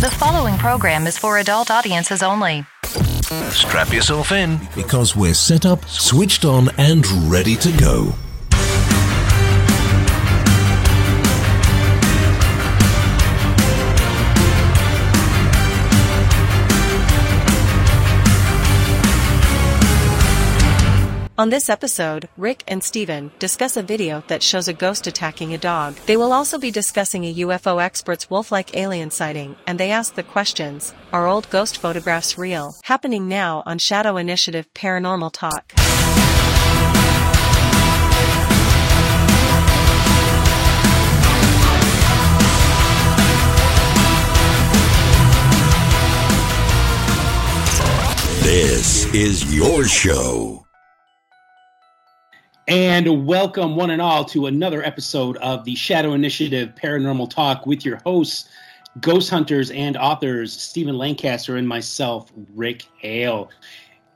The following program is for adult audiences only. Strap yourself in. because we're set up, switched on, and ready to go. On this episode, Rick and Stephen discuss a video that shows a ghost attacking a dog. They will also be discussing a UFO expert's wolf-like alien sighting, and they ask the questions, are old ghost photographs real? Happening now on Shadow Initiative Paranormal Talk. This is your show. And welcome, one and all, to another episode of the Shadow Initiative Paranormal Talk with your hosts, ghost hunters and authors, Stephen Lancaster and myself, Rick Hale.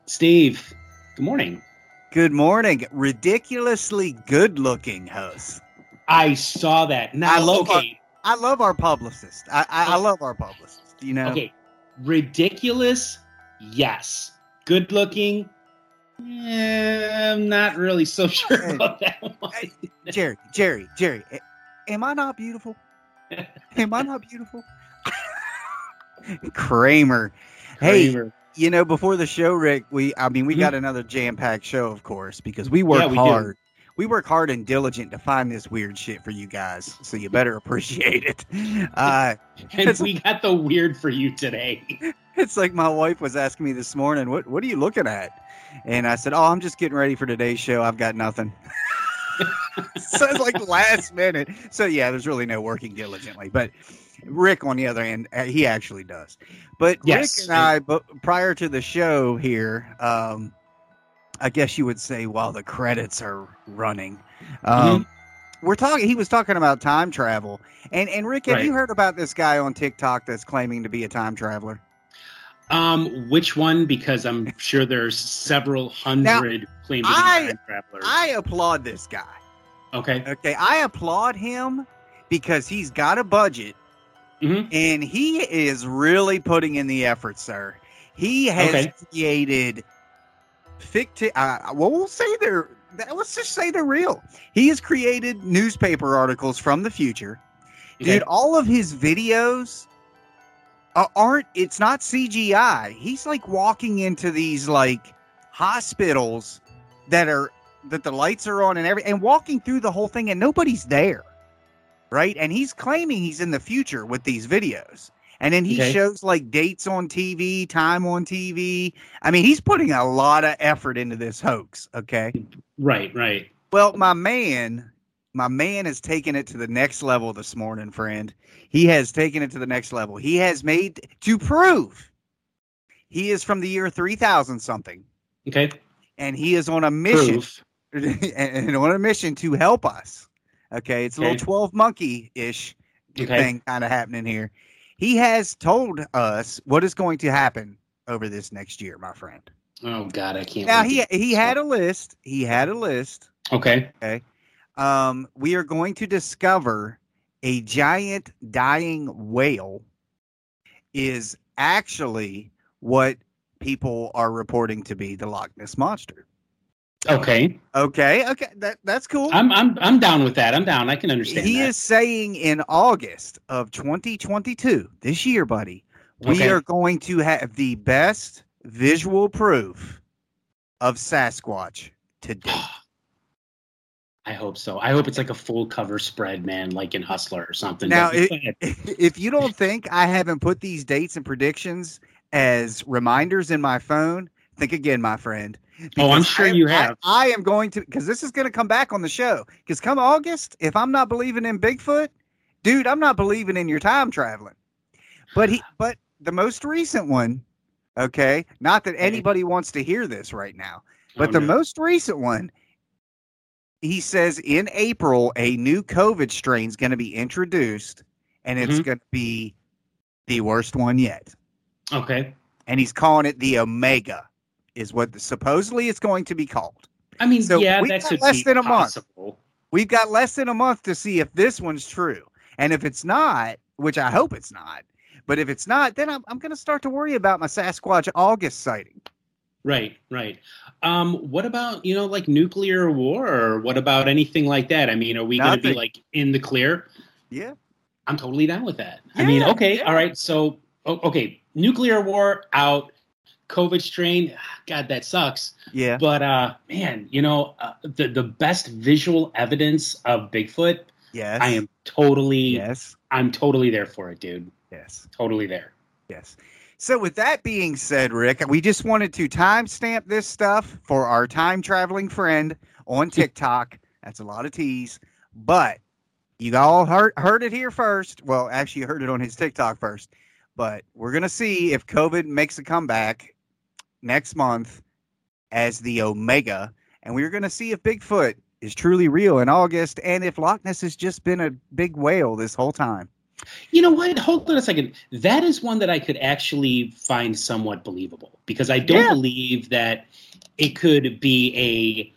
Steve, good morning. Good morning. Ridiculously good looking host. I saw that. Now, I love okay, I love our publicist. I, I, I love our publicist. You know, okay, ridiculous, yes. Good looking, eh, I'm not really so sure Hey, about that one. hey, Jerry, Jerry, Jerry, am I not beautiful? Am I not beautiful? Kramer. Hey, you know, before the show, Rick, we, I mean, we Mhm. got another jam packed show, of course, because we work Yeah, we hard. We work hard and diligent to find this weird shit for you guys, so you better appreciate it. Uh, and we got the weird for you today. It's like my wife was asking me this morning, "What what are you looking at?" And I said, "Oh, I'm just getting ready for today's show. I've got nothing." so it's like last minute. So yeah, there's really no working diligently. But Rick, on the other hand, he actually does. But Yes. Rick and I, but prior to the show here, um, I guess you would say while the credits are running, um, we're talking. He was talking about time travel, and and Rick, have Right. you heard about this guy on TikTok that's claiming to be a time traveler? Um, which one? Because I'm sure there's several hundred be I- time travelers. I applaud this guy. okay. Okay, I applaud him because he's got a budget Mhm. and he is really putting in the effort, sir. He has Okay. created ficti- uh, well, we'll say they're let's just say they're real. He has created newspaper articles from the future. Okay. Dude, all of his videos uh, aren't it's not CGI. He's like walking into these like hospitals that are that the lights are on and every and walking through the whole thing and nobody's there. Right? And he's claiming he's in the future with these videos. And then he Okay. shows like dates on TV, time on TV. I mean, he's putting a lot of effort into this hoax, okay? Right. Right. Well, my man, my man has taken it to the next level this morning, friend. He has taken it to the next level. He has made to prove he is from the year 3000 something Okay. and he is on a mission and on a mission to help us. Okay, it's a Okay. little 12 monkey ish Okay. thing kind of happening here. He has told us what is going to happen over this next year, my friend. Oh God, I can't. Now he he had a list. He had a list Okay. Okay. um, we are going to discover a giant dying whale is actually what people are reporting to be the Loch Ness monster. Okay. Okay, okay, that that's cool. I'm I'm I'm down with that. I'm down. I can understand. he that. is saying in August of 2022, this year, buddy, we Okay. are going to have the best visual proof of Sasquatch to date. I hope so. I hope it's like a full cover spread, man, like in Hustler or something. Now, it- if you don't think I haven't put these dates and predictions as reminders in my phone, think again, my friend. Oh, I'm sure I am- you have. I, am going to because this is going to come back on the show. Because come August, if I'm not believing in Bigfoot, dude, I'm not believing in your time traveling. But he, but the most recent one, okay, not that anybody wants to hear this right now, but Oh, the no. most recent one, he says in April a new COVID strain is going to be introduced, and it's Mhm. going to be the worst one yet. Okay. And he's calling it the Omega, is what supposedly it's going to be called. I mean, So yeah, we that got less be than a month. We've got less than a month to see if this one's true, and if it's not, which I hope it's not. But if it's not, then I'm, I'm going to start to worry about my Sasquatch August sighting. Right, right. Um, what about you know like nuclear war, or what about anything like that? I mean, are we going to be like in the clear? Yeah. I'm totally down with that. I mean, okay, yeah. all right. So, okay, nuclear war out, COVID strain. God, that sucks. Yeah. But uh, man, you know, uh, the the best visual evidence of Bigfoot, Yes. I am totally, Yes. I'm totally there for it, dude. Yes. Totally there. Yes. So, with that being said, Rick, we just wanted to timestamp this stuff for our time traveling friend on TikTok. That's a lot of teas, but you all heard heard it here first. Well, actually, you heard it on his TikTok first. But we're gonna see if COVID makes a comeback next month as the Omega, and we're gonna see if Bigfoot is truly real in August, and if Loch Ness has just been a big whale this whole time. You know what? Hold on a second. That is one that I could actually find somewhat believable because I don't Yeah. believe that it could be a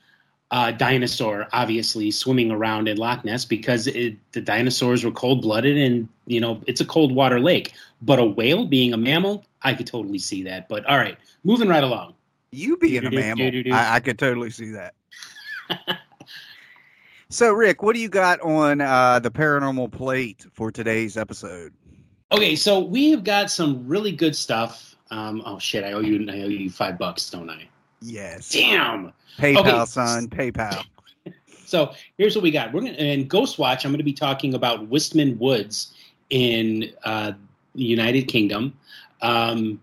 uh, dinosaur, obviously swimming around in Loch Ness because it, the dinosaurs were cold blooded and you know it's a cold water lake. But a whale being a mammal, I could totally see that. But all right, moving right along. You being a mammal. I, I could totally see that. so, Rick, what do you got on uh, the paranormal plate for today's episode? Okay, so we have got some really good stuff. Um, oh shit, I owe you I owe you five bucks, don't I? Yes, Damn. PayPal, Okay. son, PayPal. So here's what we got. We're gonna in Ghost Watch. I'm going to be talking about Wistman Woods in uh, the United Kingdom. Um,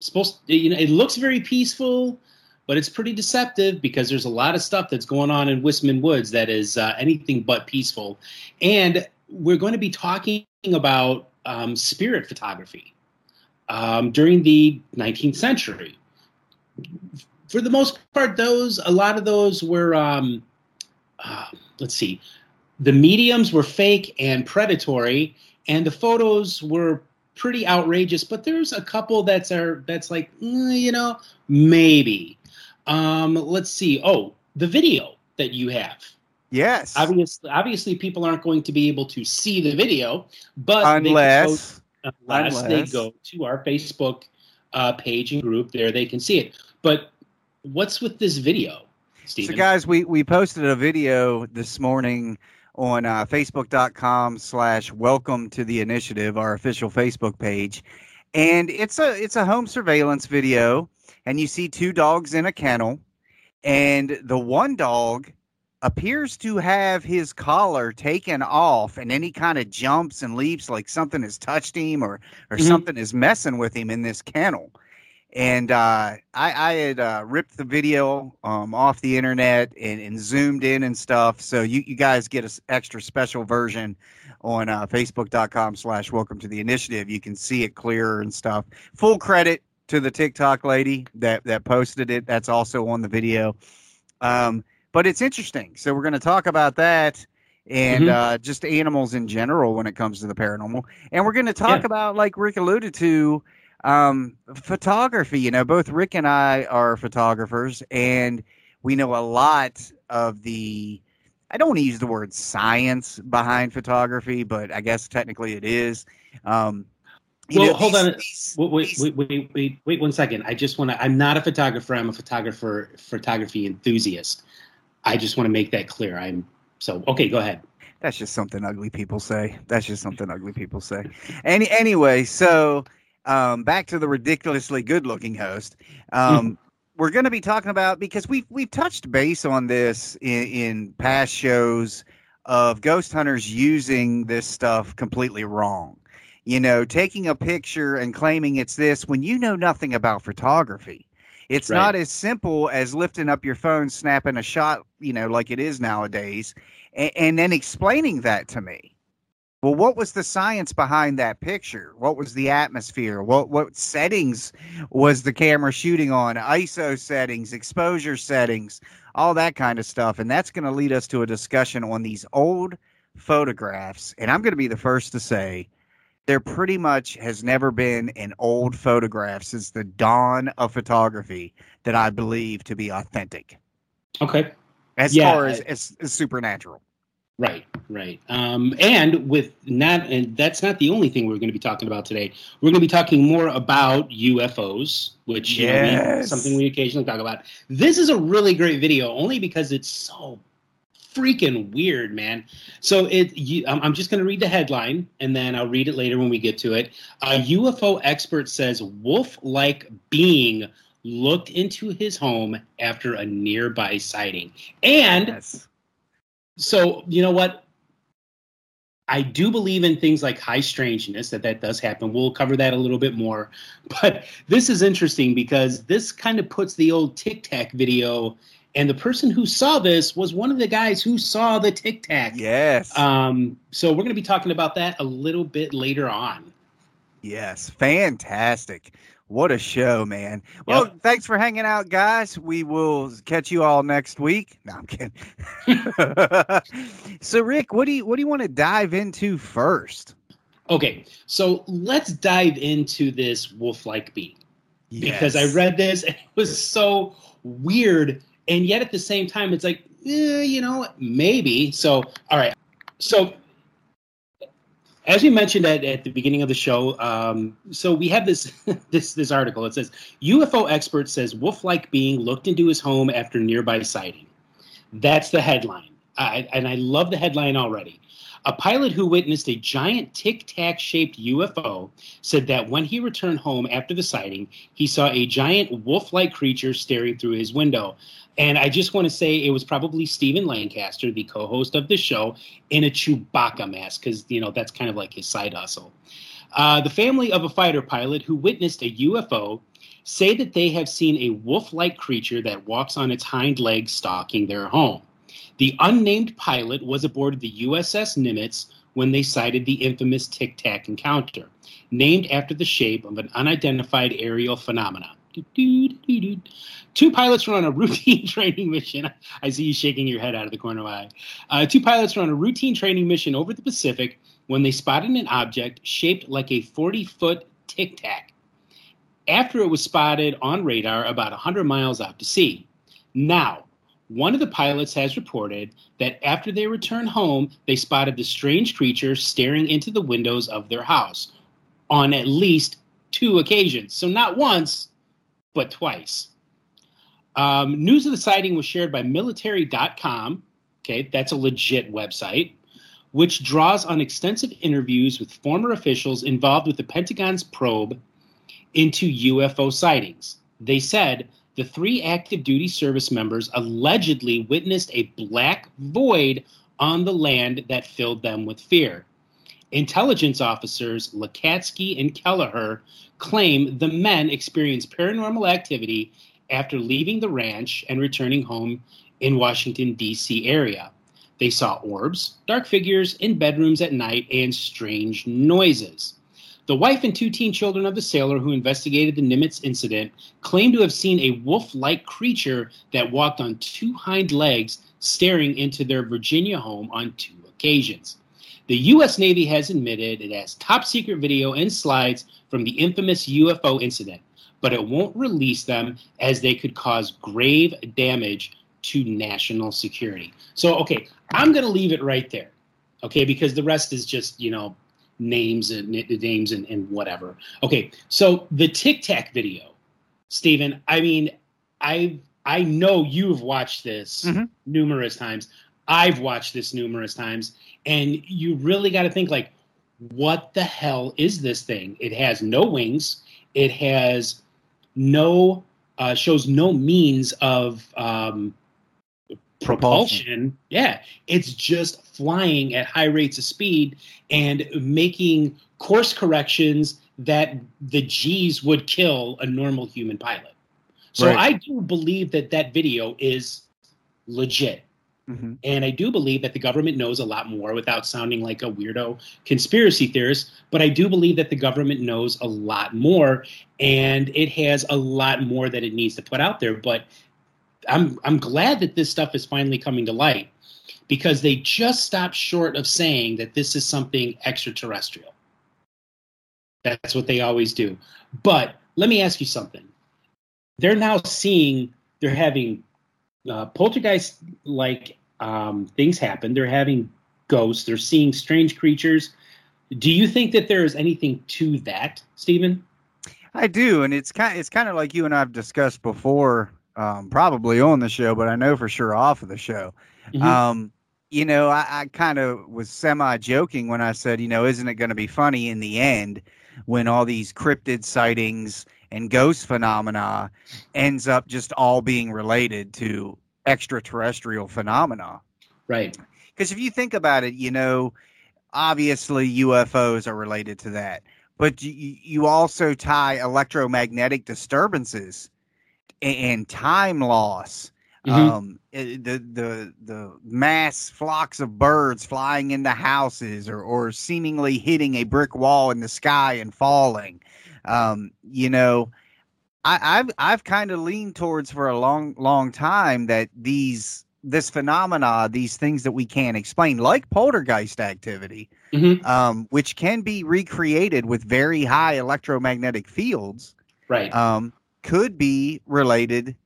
supposed, you know, it looks very peaceful, but it's pretty deceptive because there's a lot of stuff that's going on in Wistman Woods that is uh, anything but peaceful. And we're going to be talking about um, spirit photography um, during the 19th century. For the most part, those a lot of those were. Um, uh, let's see, the mediums were fake and predatory, and the photos were pretty outrageous. But there's a couple that's are that's like mm, you know maybe. Um, let's see. Oh, the video that you have. Yes, Obviously, obviously, people aren't going to be able to see the video, but they can unless go- unless, they go to our Facebook uh, page and group. There, they can see it. But what's with this video, Stephen? So, guys, we we posted a video this morning on uh, Facebook.com slash Welcome to the Initiative, our official Facebook page, and it's a it's a home surveillance video, and you see two dogs in a kennel, and the one dog appears to have his collar taken off, and then he kind of jumps and leaps like something has touched him or or Mhm. something is messing with him in this kennel and uh, I, I had uh, ripped the video um, off the internet and, and zoomed in and stuff. So you, you guys get an extra special version on uh, Facebook.com slash Welcome to the Initiative. You can see it clearer and stuff. Full credit to the TikTok lady that that posted it. That's also on the video. Um, but it's interesting. So we're going to talk about that and Mhm. uh, just animals in general when it comes to the paranormal. And we're going to talk Yeah. about, like Rick alluded to, um, photography. You know, both Rick and I are photographers, and we know a lot of the. I don't want to use the word science behind photography, but I guess technically it is. Um, Well, know, hold these- on. these- Wait, wait, wait, wait, wait, wait one second. I just want to. I'm not a photographer. I'm a photographer, photography enthusiast. I just want to make that clear. I'm so okay. Go ahead. That's just something ugly people say. That's just something ugly people say. Any anyway, so um, back to the ridiculously good-looking host. Um, we're going to be talking about because we've we've touched base on this in, in past shows of ghost hunters using this stuff completely wrong. You know, taking a picture and claiming it's this when you know nothing about photography. It's Right. not as simple as lifting up your phone, snapping a shot, you know, like it is nowadays, and, and then explaining that to me. Well, what was the science behind that picture? What was the atmosphere? What what settings was the camera shooting on? ISO settings, exposure settings, all that kind of stuff. And that's going to lead us to a discussion on these old photographs. And I'm going to be the first to say there pretty much has never been an old photograph since the dawn of photography that I believe to be authentic Okay. as Yeah, far as, as, as supernatural. Right. Right. Um, and with not, and that's not the only thing we're going to be talking about today. We're going to be talking more about UFOs, which you know, we- something we occasionally talk about. This is a really great video, only because it's so freaking weird, man. So it, you, I'm, I'm just going to read the headline, and then I'll read it later when we get to it. A UFO expert says wolf-like being looked into his home after a nearby sighting, and Yes. So you know what? I do believe in things like high strangeness that that does happen. We'll cover that a little bit more. But this is interesting because this kind of puts the old tic tac video and the person who saw this was one of the guys who saw the tic tac. Yes. um, so we're going to be talking about that a little bit later on. Yes, fantastic. What a show, man. Well, Yep. thanks for hanging out, guys. We will catch you all next week. No, I'm kidding. so, Rick, what do you what do you want to dive into first? okay so let's dive into this wolf-like being because I read this and it was so weird, and yet at the same time, it's like, eh, you know, maybe. So, all right. So, as we mentioned at, at the beginning of the show, um, so we have this this this article. It says UFO expert says wolf-like being looked into his home after nearby sighting. That's the headline, I, and I love the headline already. A pilot who witnessed a giant tic tac shaped UFO said that when he returned home after the sighting, he saw a giant wolf like creature staring through his window. And I just want to say it was probably Stephen Lancaster, the co host of the show, in a Chewbacca mask, because, you know, that's kind of like his side hustle. Uh, the family of a fighter pilot who witnessed a UFO say that they have seen a wolf like creature that walks on its hind legs stalking their home. The unnamed pilot was aboard the USS Nimitz when they sighted the infamous Tic Tac encounter, named after the shape of an unidentified aerial phenomena. Two pilots were on a routine training mission. I see you shaking your head out of the corner of my eye. Uh, two pilots were on a routine training mission over the Pacific when they spotted an object shaped like a 40 foot tic tac after it was spotted on radar about 100 miles out to sea. Now, one of the pilots has reported that after they returned home, they spotted the strange creature staring into the windows of their house on at least two occasions. So, not once, but twice. Um, news of the sighting was shared by military.com. Okay, that's a legit website, which draws on extensive interviews with former officials involved with the Pentagon's probe into UFO sightings. They said the three active duty service members allegedly witnessed a black void on the land that filled them with fear. Intelligence officers Lacatski and Kelleher claim the men experienced paranormal activity after leaving the ranch and returning home in Washington D.C. area. They saw orbs, dark figures in bedrooms at night, and strange noises. The wife and two teen children of the sailor who investigated the Nimitz incident claimed to have seen a wolf like creature that walked on two hind legs staring into their Virginia home on two occasions. The U.S. Navy has admitted it has top secret video and slides from the infamous UFO incident, but it won't release them as they could cause grave damage to national security. So, okay, I'm going to leave it right there, okay, because the rest is just, you know, names and names and, and whatever. Okay, so the Tic Tac video, Stephen. I mean, I I know you've watched this Mhm. numerous times. I've watched this numerous times, and you really got to think like, what the hell is this thing? It has no wings. It has no uh, shows no means of um, propulsion. Yeah, it's just flying at high rates of speed and making course corrections that the G's would kill a normal human pilot. So Right. I do believe that that video is legit. Mhm. And I do believe that the government knows a lot more without sounding like a weirdo conspiracy theorist. But I do believe that the government knows a lot more and it has a lot more that it needs to put out there. But I'm I'm glad that this stuff is finally coming to light because they just stopped short of saying that this is something extraterrestrial. That's what they always do. But let me ask you something. They're now seeing they're having uh, poltergeist like um, things happen. They're having ghosts. They're seeing strange creatures. Do you think that there is anything to that, Stephen? I do, and it's kind it's kind of like you and I've discussed before, um, probably on the show, but I know for sure off of the show. Mhm. Um, you know, I, I kind of was semi joking when I said, you know, isn't it going to be funny in the end when all these cryptid sightings and ghost phenomena ends up just all being related to extraterrestrial phenomena? Right. Because if you think about it, you know, obviously UFOs are related to that, but you, you also tie electromagnetic disturbances and, time loss. Mhm. Um, eh, the the the mass flocks of birds flying into houses or or seemingly hitting a brick wall in the sky and falling. Um, you know, I, I've I've kind of leaned towards for a long long time that these this phenomena, these things that we can't explain, like poltergeist activity, Mhm. um, which can be recreated with very high electromagnetic fields, Right. um, could be related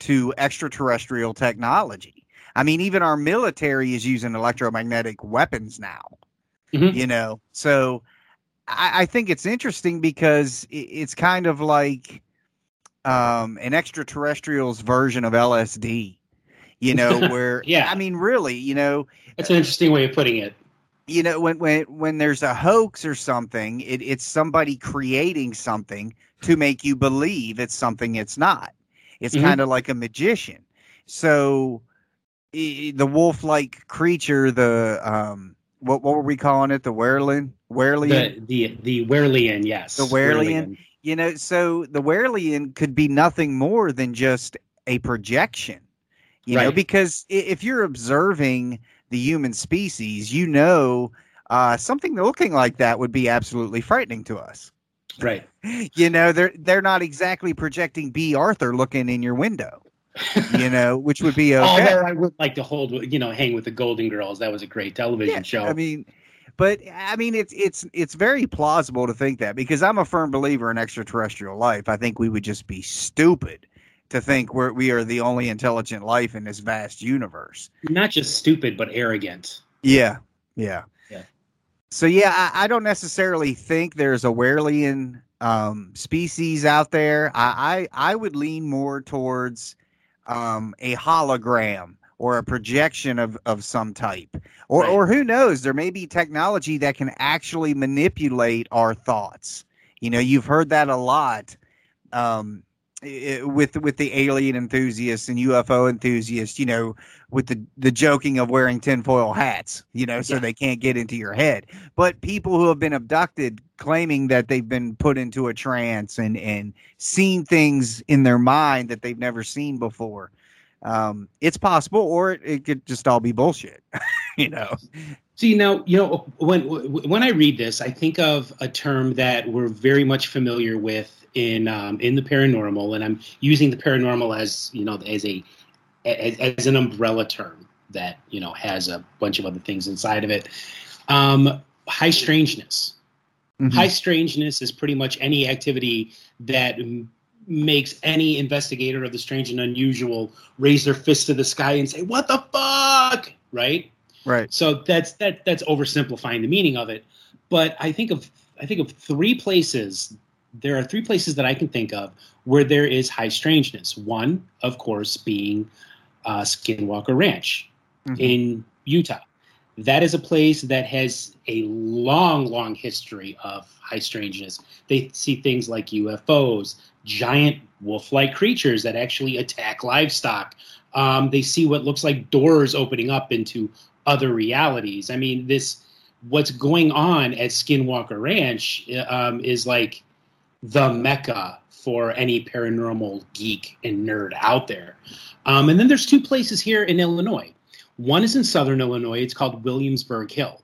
to extraterrestrial technology. I mean, even our military is using electromagnetic weapons now. Mhm. You know, so I, I think it's interesting because i- it's kind of like um, an extraterrestrial's version of LSD. You know, where Yeah. I mean, really, you know, That's an interesting way of putting it. You know when when when there's a hoax or something it, it's somebody creating something to make you believe it's something it's not it's Mhm. kind of like a magician so the wolf-like creature the um what what were we calling it the werlin werlian The the the Werlian, yes. The Werlian? you know so the werlian could be nothing more than just a projection you know Right. because if you're observing the human species you know uh, something looking like that would be absolutely frightening to us Right. you know they're they're not exactly projecting Bea Arthur looking in your window you know which would be okay Although I would like to hold, you know, hang with the Golden Girls. That was a great television Yeah, show. I mean, but I mean, it's it's it's very plausible to think that because I'm a firm believer in extraterrestrial life. I think we would just be stupid to think we're we are the only intelligent life in this vast universe. Not just stupid, but arrogant. Yeah, yeah, Yeah. So yeah, I, I don't necessarily think there's a Werlian um, species out there. I, I I would lean more towards um, a hologram or a projection of, of some type. Or Right. or who knows, there may be technology that can actually manipulate our thoughts. You know, you've heard that a lot um, Eh, with with the alien enthusiasts and UFO enthusiasts, you know, with the the joking of wearing tinfoil hats, you know, so Yeah. they can't get into your head. But people who have been abducted claiming that they've been put into a trance and and seen things in their mind that they've never seen before. Um, it's possible, or it, it could just all be bullshit, you know. See now, you know, when when I read this, I think of a term that we're very much familiar with in um, in the paranormal, and I'm using the paranormal as you know as a as, as an umbrella term that you know has a bunch of other things inside of it. Um, high strangeness. High strangeness is pretty much any activity that makes any investigator of the strange and unusual raise their fist to the sky and say, "What the fuck?" Right? Right. So that's that that's oversimplifying the meaning of it. But I think of I think of three places. There are three places that I can think of where there is high strangeness. One, of course, being uh, Skinwalker Ranch Mhm. in Utah. That is a place that has a long, long history of high strangeness. They see things like UFOs, giant wolf-like creatures that actually attack livestock. Um, they see what looks like doors opening up into other realities. I mean, this what's going on at Skinwalker Ranch um, is like the mecca for any paranormal geek and nerd out there. Um, and then there's two places here in Illinois. One is in southern Illinois. It's called Williamsburg Hill,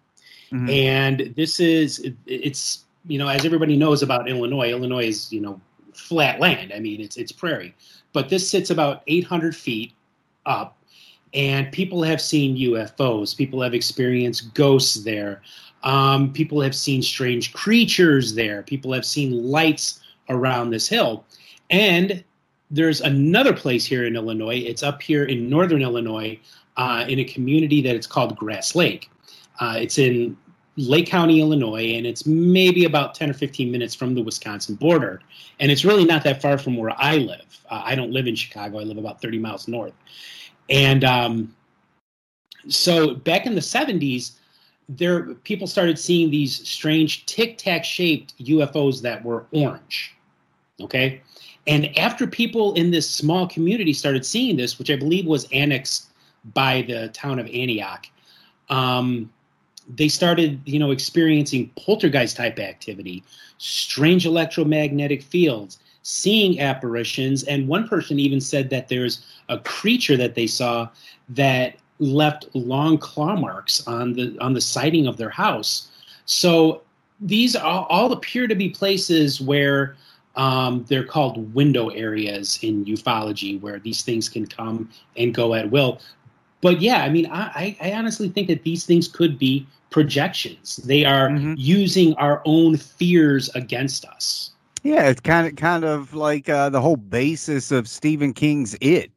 Mhm. and this is it- it's you know as everybody knows about Illinois. Illinois is you know flat land. I mean it's it's prairie, but this sits about 800 feet up, and people have seen UFOs. People have experienced ghosts there. Um, people have seen strange creatures there. People have seen lights around this hill, and there's another place here in Illinois. It's up here in northern Illinois, uh, in a community that it's called Grass Lake. Uh, it's in Lake County, Illinois, and it's maybe about 10 or 15 minutes from the Wisconsin border. And it's really not that far from where I live. Uh, I don't live in Chicago, I live about 30 miles north. And um, so back in the 70s, there people started seeing these strange tic tac shaped UFOs that were orange. Okay. And after people in this small community started seeing this, which I believe was annexed by the town of Antioch, um, they started, you know, experiencing poltergeist type activity, strange electromagnetic fields, seeing apparitions, and one person even said that there's a creature that they saw that left long claw marks on the on the siding of their house. So these all, all appear to be places where um, they're called window areas in ufology, where these things can come and go at will. But yeah, I mean, I, I honestly think that these things could be projections. They are Mhm. using our own fears against us. Yeah, it's kind of kind of like uh, the whole basis of Stephen King's It.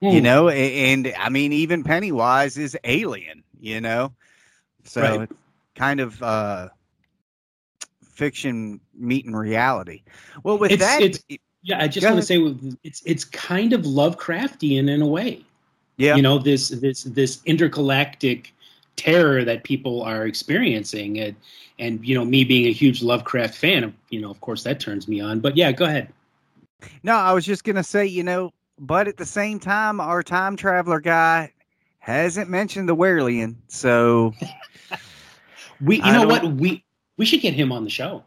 You Hmm. know, A- and, I mean, even Pennywise is alien. You know, so Right. it's kind of uh, fiction meeting reality. Well, with It's- that, it's- Yeah, I just want to say it's it's kind of Lovecraftian in a way. Yeah, you know this this this intergalactic terror that people are experiencing and and you know me being a huge lovecraft fan you know of course that turns me on but yeah go ahead No, I was just gonna say, you know, but at the same time, our time traveler guy hasn't mentioned the Werelian, so we you I know what we we should get him on the show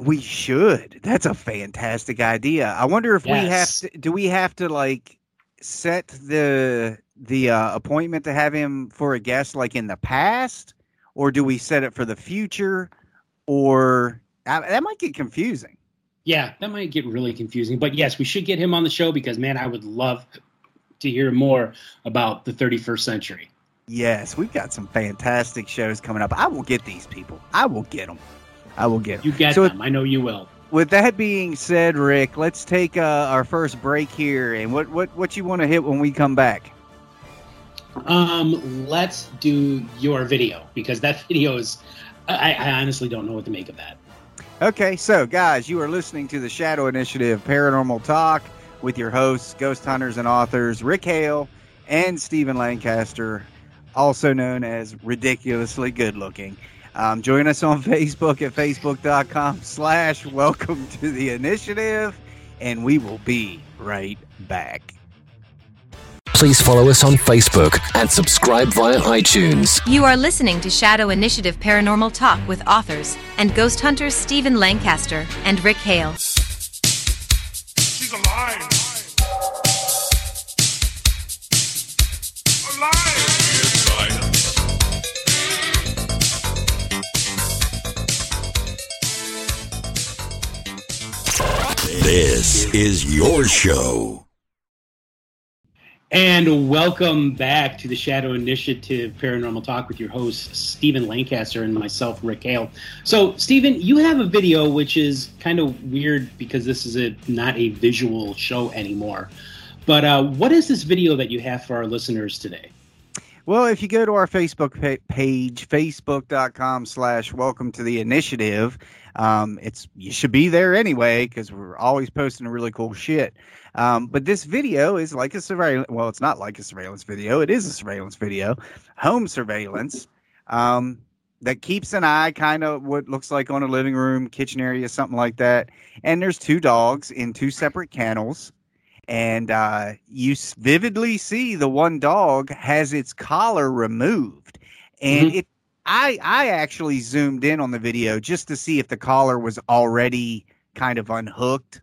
we should. That's a fantastic idea. I wonder if we have to. Do we have to like set the the uh, appointment to have him for a guest like in the past, or do we set it for the future, or I, that might get confusing. yeah that might get really confusing but yes we should get him on the show because man i would love to hear more about the 31st century Yes, we've got some fantastic shows coming up. I will get these people. I will get them. I will get 'em. you get So them i know you will With that being said, Rick, let's take uh, our first break here. And what what what you want to hit when we come back? Um let's do your video because that video is i, I honestly don't know what to make of that Okay, so guys, you are listening to the Shadow Initiative Paranormal Talk with your hosts, ghost hunters and authors Rick Hale and Stephen Lancaster, also known as Ridiculously Good Looking. Um, join us on Facebook at facebook.com slash welcome to the initiative, and we will be right back. Please follow us on Facebook and subscribe via iTunes. You are listening to Shadow Initiative Paranormal Talk with authors and ghost hunters Stephen Lancaster and Rick Hale. She's alive. Alive. It's right. This is your show. And welcome back to the Shadow Initiative Paranormal Talk with your host, Stephen Lancaster, and myself, Rick Hale. So, Stephen, you have a video which is kind of weird because this is a not a visual show anymore. But uh, what is this video that you have for our listeners today? Well, if you go to our Facebook pa- page, facebook.com slash welcome to the initiative, um, it's you should be there anyway because we're always posting really cool shit. Um, but this video is like a surveillance. Well, it's not like a surveillance video. It is a surveillance video, home surveillance um, that keeps an eye kind of what looks like on a living room, kitchen area, something like that. And there's two dogs in two separate kennels and uh, you vividly see the one dog has its collar removed, and it. I I actually zoomed in on the video just to see if the collar was already kind of unhooked.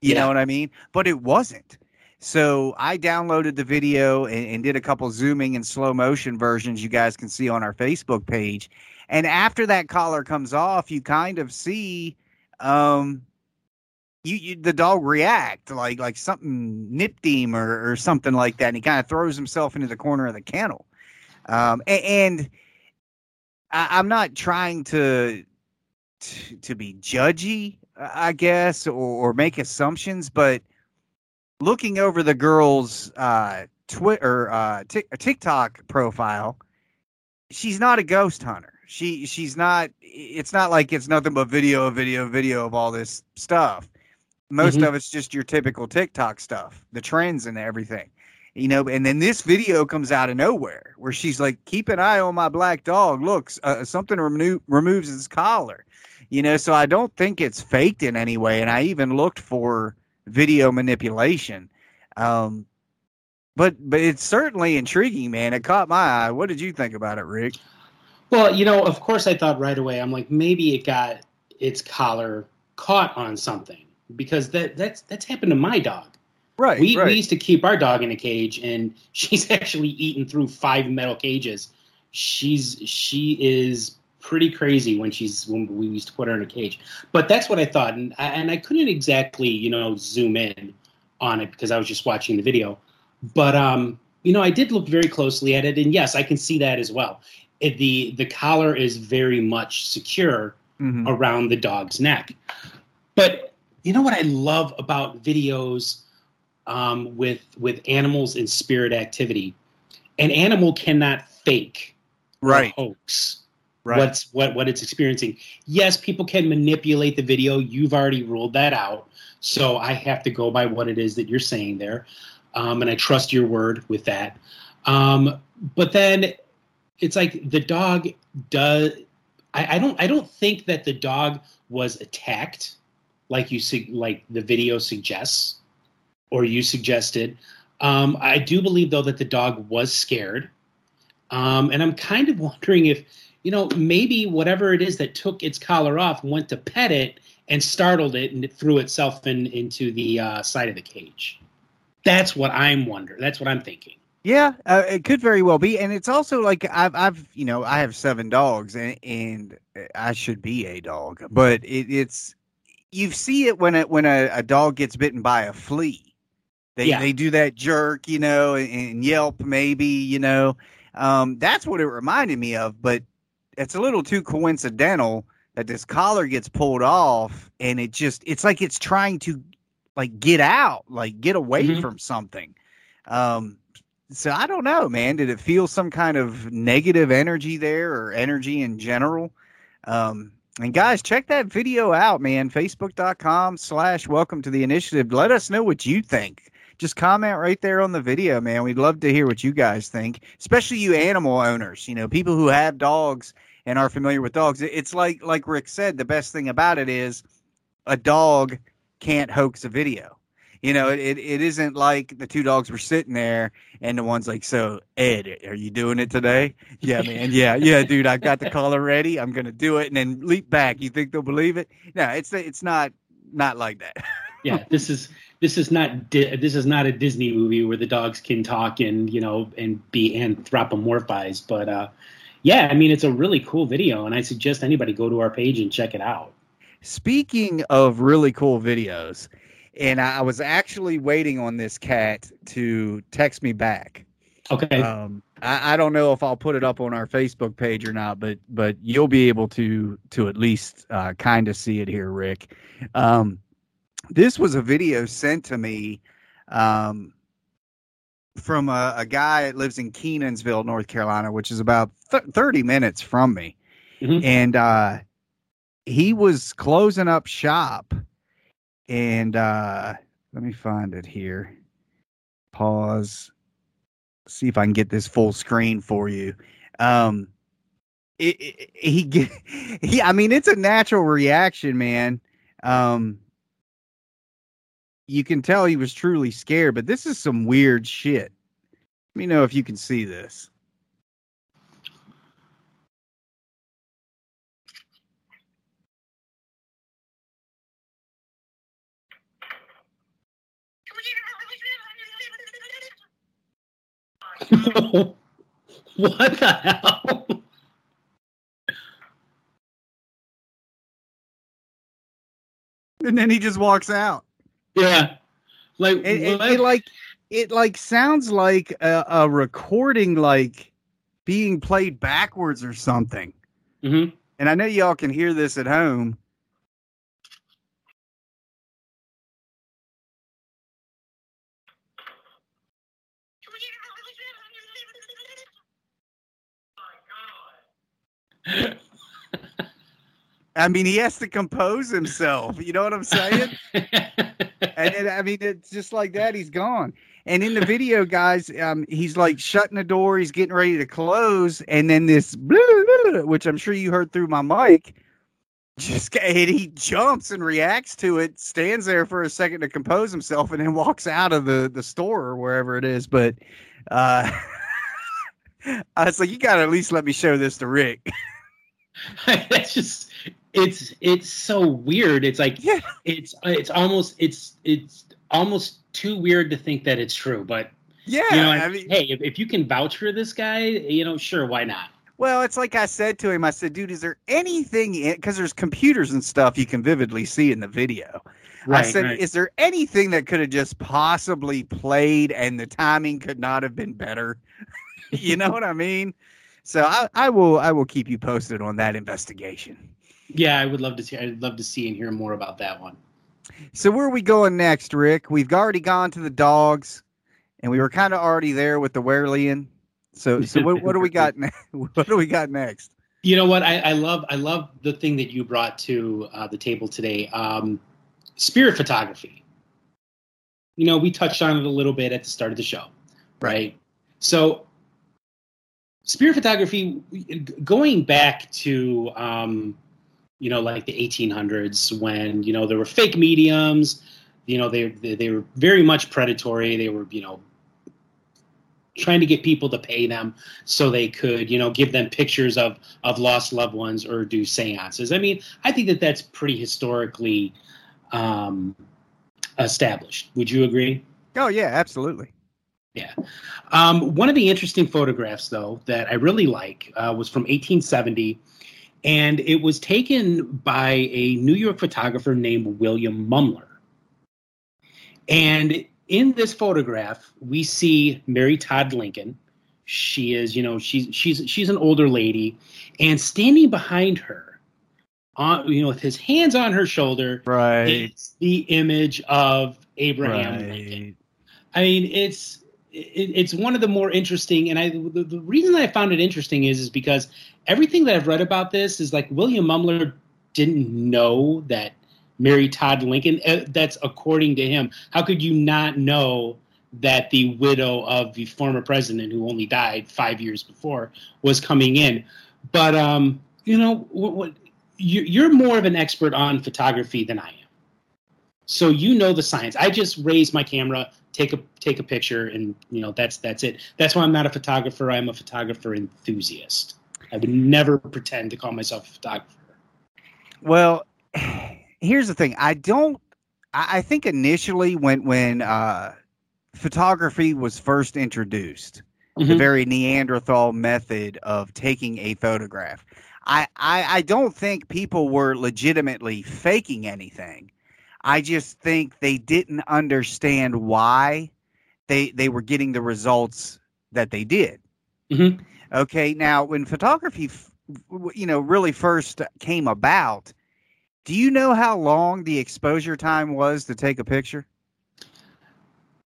You Yeah. know what I mean? But it wasn't. So I downloaded the video and, and did a couple zooming and slow motion versions you guys can see on our Facebook page. And after that collar comes off, you kind of see um you, you the dog react like like something nipped him or, or something like that and he kind of throws himself into the corner of the kennel um a- and, I, i'm not trying to, to to be judgy i guess or, or make assumptions but looking over the girl's uh twitter uh Tik- tiktok profile she's not a ghost hunter. She she's not. It's not like it's nothing but video, video, video of all this stuff. Most Mhm. of it's just your typical TikTok stuff, the trends and everything. You know, and then this video comes out of nowhere where she's like, "Keep an eye on my black dog. Look, uh, something remo- removes his collar." You know, so I don't think it's faked in any way. And I even looked for video manipulation. Um, but but it's certainly intriguing, man. It caught my eye. What did you think about it, Rick? Well, you know, of course, I thought right away. I'm like, maybe it got its collar caught on something because that that's that's happened to my dog. Right, We, right. we used to keep our dog in a cage, and she's actually eaten through five metal cages. She's she is pretty crazy when she's when we used to put her in a cage. But that's what I thought, and I, and I couldn't exactly you know zoom in on it because I was just watching the video. But um, you know, I did look very closely at it, and yes, I can see that as well. It, the the collar is very much secure Mhm. around the dog's neck. But you know what I love about videos um, with with animals in spirit activity? An animal cannot fake Right, hoax right. what's what what it's experiencing. Yes, people can manipulate the video. You've already ruled that out. So I have to go by what it is that you're saying there, um, and I trust your word with that. Um, but then it's like the dog does. I, I don't. I don't think that the dog was attacked, like you like the video suggests, or you suggested. Um, I do believe though that the dog was scared, um, and I'm kind of wondering if you know maybe whatever it is that took its collar off went to pet it and startled it and it threw itself in into the uh, side of the cage. That's what I'm wondering. That's what I'm thinking. Yeah, uh, it could very well be, and it's also like I've, I've, you know, I have seven dogs, and, and I should be a dog, but it, it's you see it when it when a, a dog gets bitten by a flea. They Yeah. they do that jerk, you know, and, and yelp maybe, you know. Um, that's what it reminded me of, but it's a little too coincidental that this collar gets pulled off, and it just it's like it's trying to like get out, like get away Mhm. from something. Um, so I don't know, man. Did it feel some kind of negative energy there or energy in general? Um, and guys, check that video out, man. Facebook.com slash welcome to the initiative. Let us know what you think. Just comment right there on the video, man. We'd love to hear what you guys think, especially you animal owners, you know, people who have dogs and are familiar with dogs. It's like like Rick said, the best thing about it is a dog can't hoax a video. You know, it, it, it isn't like the two dogs were sitting there and the one's like, So, Ed, are you doing it today? Yeah, man. Yeah, yeah, dude, I got the collar ready. I'm going to do it and then leap back. You think they'll believe it? No, it's it's not not like that. Yeah, this is this is not this is not a Disney movie where the dogs can talk and you know and be anthropomorphized. But uh, yeah, I mean it's a really cool video, and I suggest anybody go to our page and check it out. Speaking of really cool videos, and I was actually waiting on this cat to text me back. Okay. Um, I, I don't know if I'll put it up on our Facebook page or not, but but you'll be able to to at least uh, kind of see it here, Rick. Um, this was a video sent to me um, from a, a guy that lives in Kenansville, North Carolina, which is about th- thirty minutes from me, Mhm. and uh, he was closing up shop, and uh, let me find it here. Pause see if I can get this full screen for you. Um, it, it, he get he. I mean, it's a natural reaction, man. Um, you can tell he was truly scared, but this is some weird shit. Let me know if you can see this. what the hell? And then he just walks out. yeah, like It, it, it like it like sounds like a, a recording like being played backwards or something. Mhm. And I know y'all can hear this at home. I mean, he has to compose himself. You know what I'm saying? and I mean, it's just like that. He's gone. And in the video, guys, um, he's like shutting the door. He's getting ready to close, and then this, which I'm sure you heard through my mic, just and he jumps and reacts to it. Stands there for a second to compose himself, and then walks out of the the store or wherever it is. But uh, I was like, you got to at least let me show this to Rick. That's just it's it's so weird. It's like Yeah. it's it's almost it's it's almost too weird to think that it's true. But Yeah, you know, I mean, hey, if, if you can vouch for this guy, you know, sure, why not? Well, it's like I said to him. I said, "Dude, is there anything because there's computers and stuff you can vividly see in the video." I said, right. "Is there anything that could have just possibly played and the timing could not have been better?" you know what I mean? So I, I will I will keep you posted on that investigation. yeah, I would love to see. I'd love to see and hear more about that one. So where are we going next, Rick? We've already gone to the dogs, and we were kind of already there with the Werelian. So so what, what do we got? Ne- what do we got next? You know what? I, I love I love the thing that you brought to uh, the table today. Um, spirit photography. You know, we touched on it a little bit at the start of the show, right? So, spirit photography, going back to, um, you know, like the 1800s when you know there were fake mediums. You know, they they, they were very much predatory. They were, you know, trying to get people to pay them so they could, you know, give them pictures of of lost loved ones or do seances. I mean, I think that that's pretty historically um, established. Would you agree? Oh yeah, absolutely. Yeah. Um, one of the interesting photographs, though, that I really like uh, was from 1870, and it was taken by a New York photographer named William Mumler. And in this photograph, we see Mary Todd Lincoln. She is, you know, she's she's she's an older lady, and standing behind her, on you know, with his hands on her shoulder, Right. is the image of Abraham Lincoln. I mean, it's it, it's one of the more interesting, and I the, the reason I found it interesting is is because everything that I've read about this is like William Mumler didn't know that Mary Todd Lincoln. uh, That's according to him. How could you not know that the widow of the former president, who only died five years before, was coming in? But um, you know, what, what you, you're more of an expert on photography than I am so you know the science i just raise my camera take a take a picture and you know that's that's it that's why i'm not a photographer i'm a photographer enthusiast i would never pretend to call myself a photographer Well, here's the thing. I don't. I I think initially when when uh, photography was first introduced, the Mhm. very Neanderthal method of taking a photograph, I, I I don't think people were legitimately faking anything. I just think they didn't understand why they they were getting the results that they did. Mhm. Okay, now when photography, you know, really first came about, do you know how long the exposure time was to take a picture?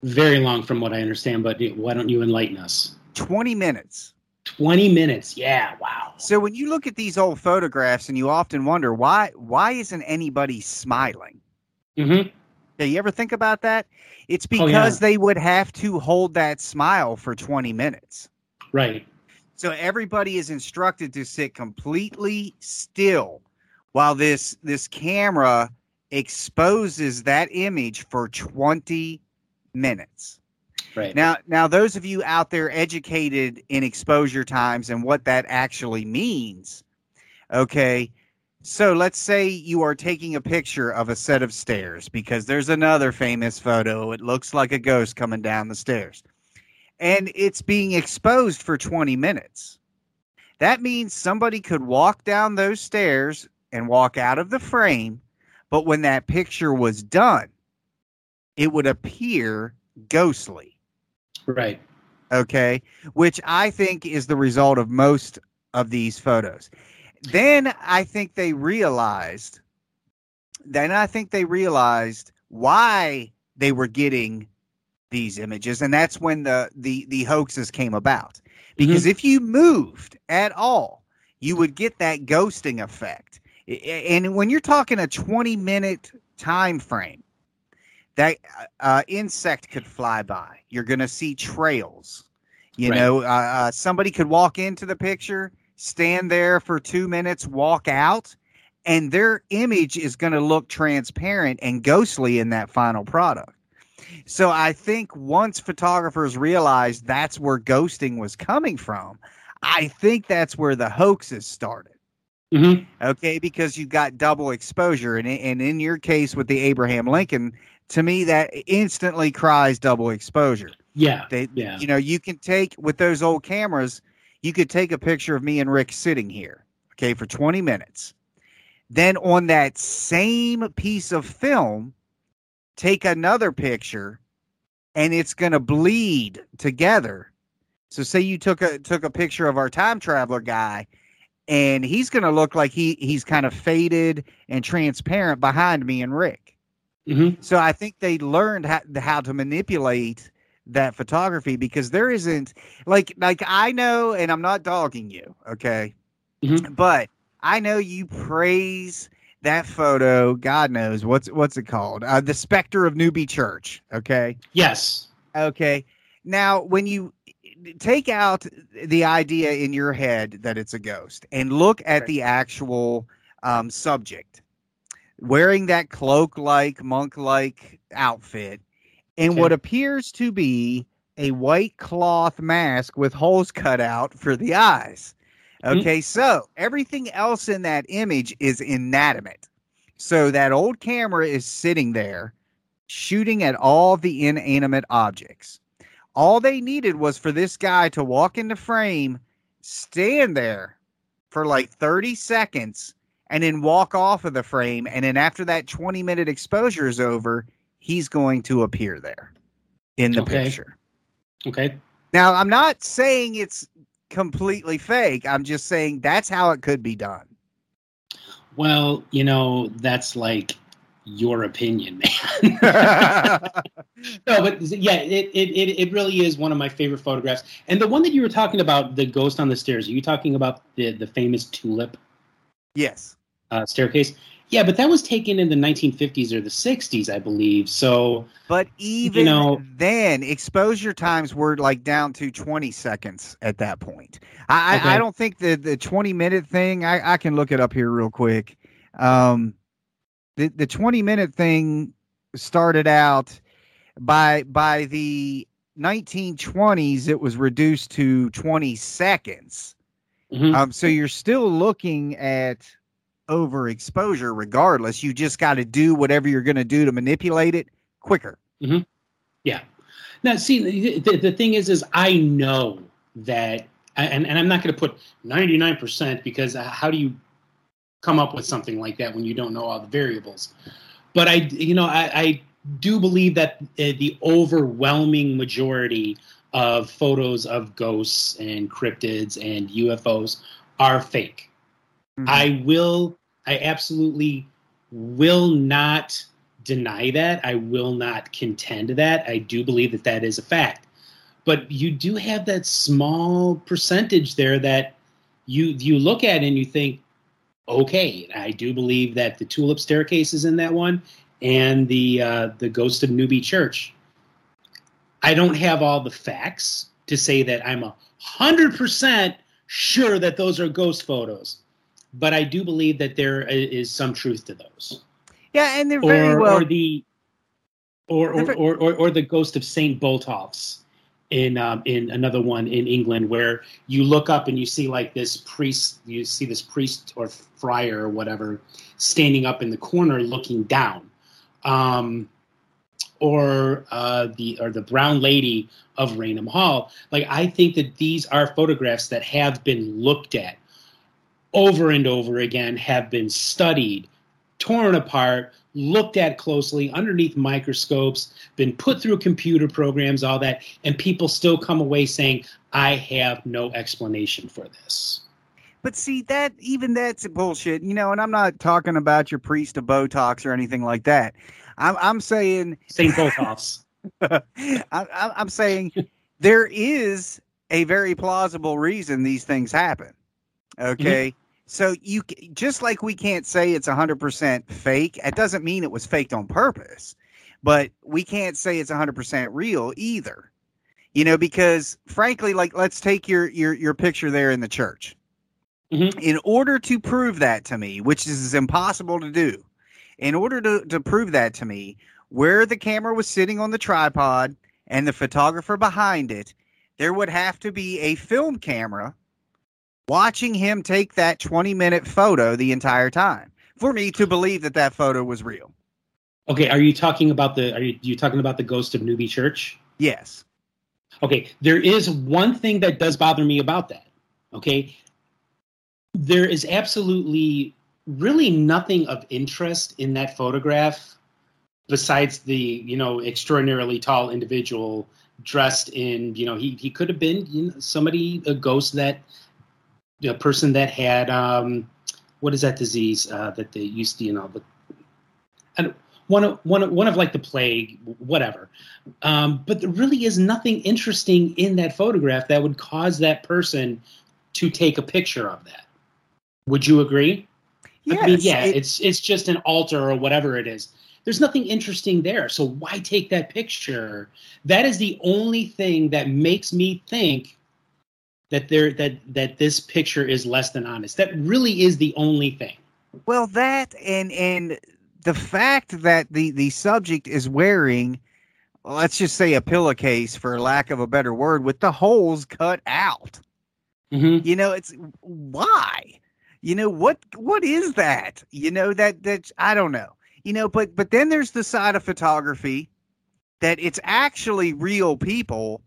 very long from what i understand but why don't you enlighten us 20 minutes. 20 minutes yeah wow So when you look at these old photographs and you often wonder why why isn't anybody smiling? Hmm Yeah, you ever think about that? It's Oh, yeah. because they would have to hold that smile for 20 minutes. right So everybody is instructed to sit completely still while this this camera exposes that image for 20 minutes. right Now now those of you out there educated in exposure times and what that actually means. Okay? So let's say you are taking a picture of a set of stairs because there's another famous photo. It looks like a ghost coming down the stairs. And it's being exposed for 20 minutes. That means somebody could walk down those stairs and walk out of the frame, but when that picture was done, it would appear ghostly. right Okay. Which I think is the result of most of these photos. Then I think they realized, then I think they realized why they were getting these images. And that's when the, the, the hoaxes came about. Because if you moved at all, you would get that ghosting effect. And when you're talking a 20 minute time frame, that uh, insect could fly by. You're going to see trails. You Right. know, uh, uh, somebody could walk into the picture, stand there for two minutes, walk out, and their image is going to look transparent and ghostly in that final product. So I think once photographers realized that's where ghosting was coming from, I think that's where the hoaxes started. Mhm. Okay, because you got double exposure, and and in your case with the Abraham Lincoln, to me that instantly cries double exposure. Yeah. They, Yeah. you know, you can take with those old cameras, you could take a picture of me and Rick sitting here, okay, for 20 minutes. Then on that same piece of film, take another picture and it's going to bleed together. So say you took a took a picture of our time traveler guy and he's going to look like he he's kind of faded and transparent behind me and Rick. Mhm. So I think they learned how, how to manipulate that photography because there isn't like like I know and I'm not dogging you, okay? Mhm. But I know you praise that photo, God knows what's what's it called? Uh, the Spectre of Newby Church, okay? Yes. Okay. Now, when you take out the idea in your head that it's a ghost and look at the actual um, subject wearing that cloak like, monk like outfit and Okay. what appears to be a white cloth mask with holes cut out for the eyes. Mhm. Okay. So everything else in that image is inanimate. So that old camera is sitting there shooting at all the inanimate objects. All they needed was for this guy to walk into frame, stand there for like 30 seconds, and then walk off of the frame. And then after that 20 minute exposure is over, he's going to appear there in the Okay. picture. Okay. Now, I'm not saying it's completely fake. I'm just saying that's how it could be done. Well, you know, that's like your opinion, man. no, but yeah, it, it, it, really is one of my favorite photographs. And the one that you were talking about, the ghost on the stairs, are you talking about the, the famous tulip yes. uh, staircase? Yeah, but that was taken in the 1950s or the 60s, I believe. So, But even know- then, exposure times were like down to 20 seconds at that point. I, Okay. I, I don't think the, the 20 minute thing, I, I can look it up here real quick. Um, the, the 20 minute thing started out by by the 1920s, it was reduced to 20 seconds. mhm. Um, so you're still looking at overexposure regardless. You just got to do whatever you're going to do to manipulate it quicker. Yeah. Now, see, the, the thing is, is I know that, and, and I'm not going to put 99% because how do you come up with something like that when you don't know all the variables? But I, you know, I, I do believe that uh, the overwhelming majority of photos of ghosts and cryptids and UFOs are fake. I will, I absolutely will not deny that. I will not contend that. I do believe that that is a fact. But you do have that small percentage there that you you look at and you think, okay, I do believe that the tulip staircase is in that one, and the uh, the ghost of Newby Church. I don't have all the facts to say that I'm a hundred percent sure that those are ghost photos, but I do believe that there is some truth to those Yeah, and they're very or, well. or the or or, or, or or the ghost of Saint Botolph's in um, in another one in England where you look up and you see like this priest you see this priest or friar or whatever standing up in the corner looking down um or uh the or the brown lady of Raynham Hall like I think that these are photographs that have been looked at over and over again have been studied torn apart, looked at closely underneath microscopes, been put through computer programs, all that, and people still come away saying, I have no explanation for this. But see that even that's bullshit, you know. And I'm not talking about your priest of Botox or anything like that. I'm I'm saying St. Botolph's. I, I- I'm saying there is a very plausible reason these things happen. Okay. So you just like we can't say it's 100% fake, it doesn't mean it was faked on purpose. But we can't say it's 100% real either. You know, because frankly like let's take your your your picture there in the church. Mhm. In order to prove that to me, which is impossible to do. In order to to prove that to me, where the camera was sitting on the tripod and the photographer behind it, there would have to be a film camera watching him take that 20 minute photo the entire time for me to believe that that photo was real. Okay, are you talking about the? Are you, you talking about the ghost of Newby Church? Yes. Okay, there is one thing that does bother me about that. Okay, there is absolutely really nothing of interest in that photograph besides the you know extraordinarily tall individual dressed in you know he he could have been you know, somebody a ghost that a person that had um what is that disease uh that they used to you know the and one of one of one of like the plague whatever um but there really is nothing interesting in that photograph that would cause that person to take a picture of that would you agree Yes. I mean, yeah, it- it's it's just an altar or whatever it is. There's nothing interesting there. So why take that picture? That is the only thing that makes me think that there that that this picture is less than honest. That really is the only thing. well, that and and the fact that the the subject is wearing, let's just say, a pillowcase, for lack of a better word, with the holes cut out. Mm-hmm. You know, it's why. You know what? What is that? You know that that I don't know. You know, but but then there's the side of photography that it's actually real people,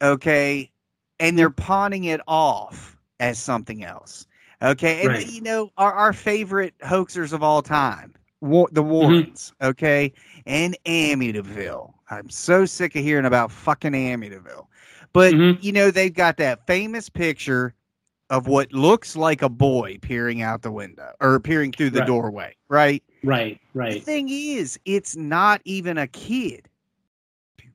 okay, and they're pawning it off as something else, okay. And Right. you know, our our favorite hoaxers of all time, Wa- the Warrens, okay, and Amityville. I'm so sick of hearing about fucking Amityville. But Mhm. you know, they've got that famous picture of what looks like a boy peering out the window or peering through the Right. doorway, right? Right, right. The thing is, it's not even a kid.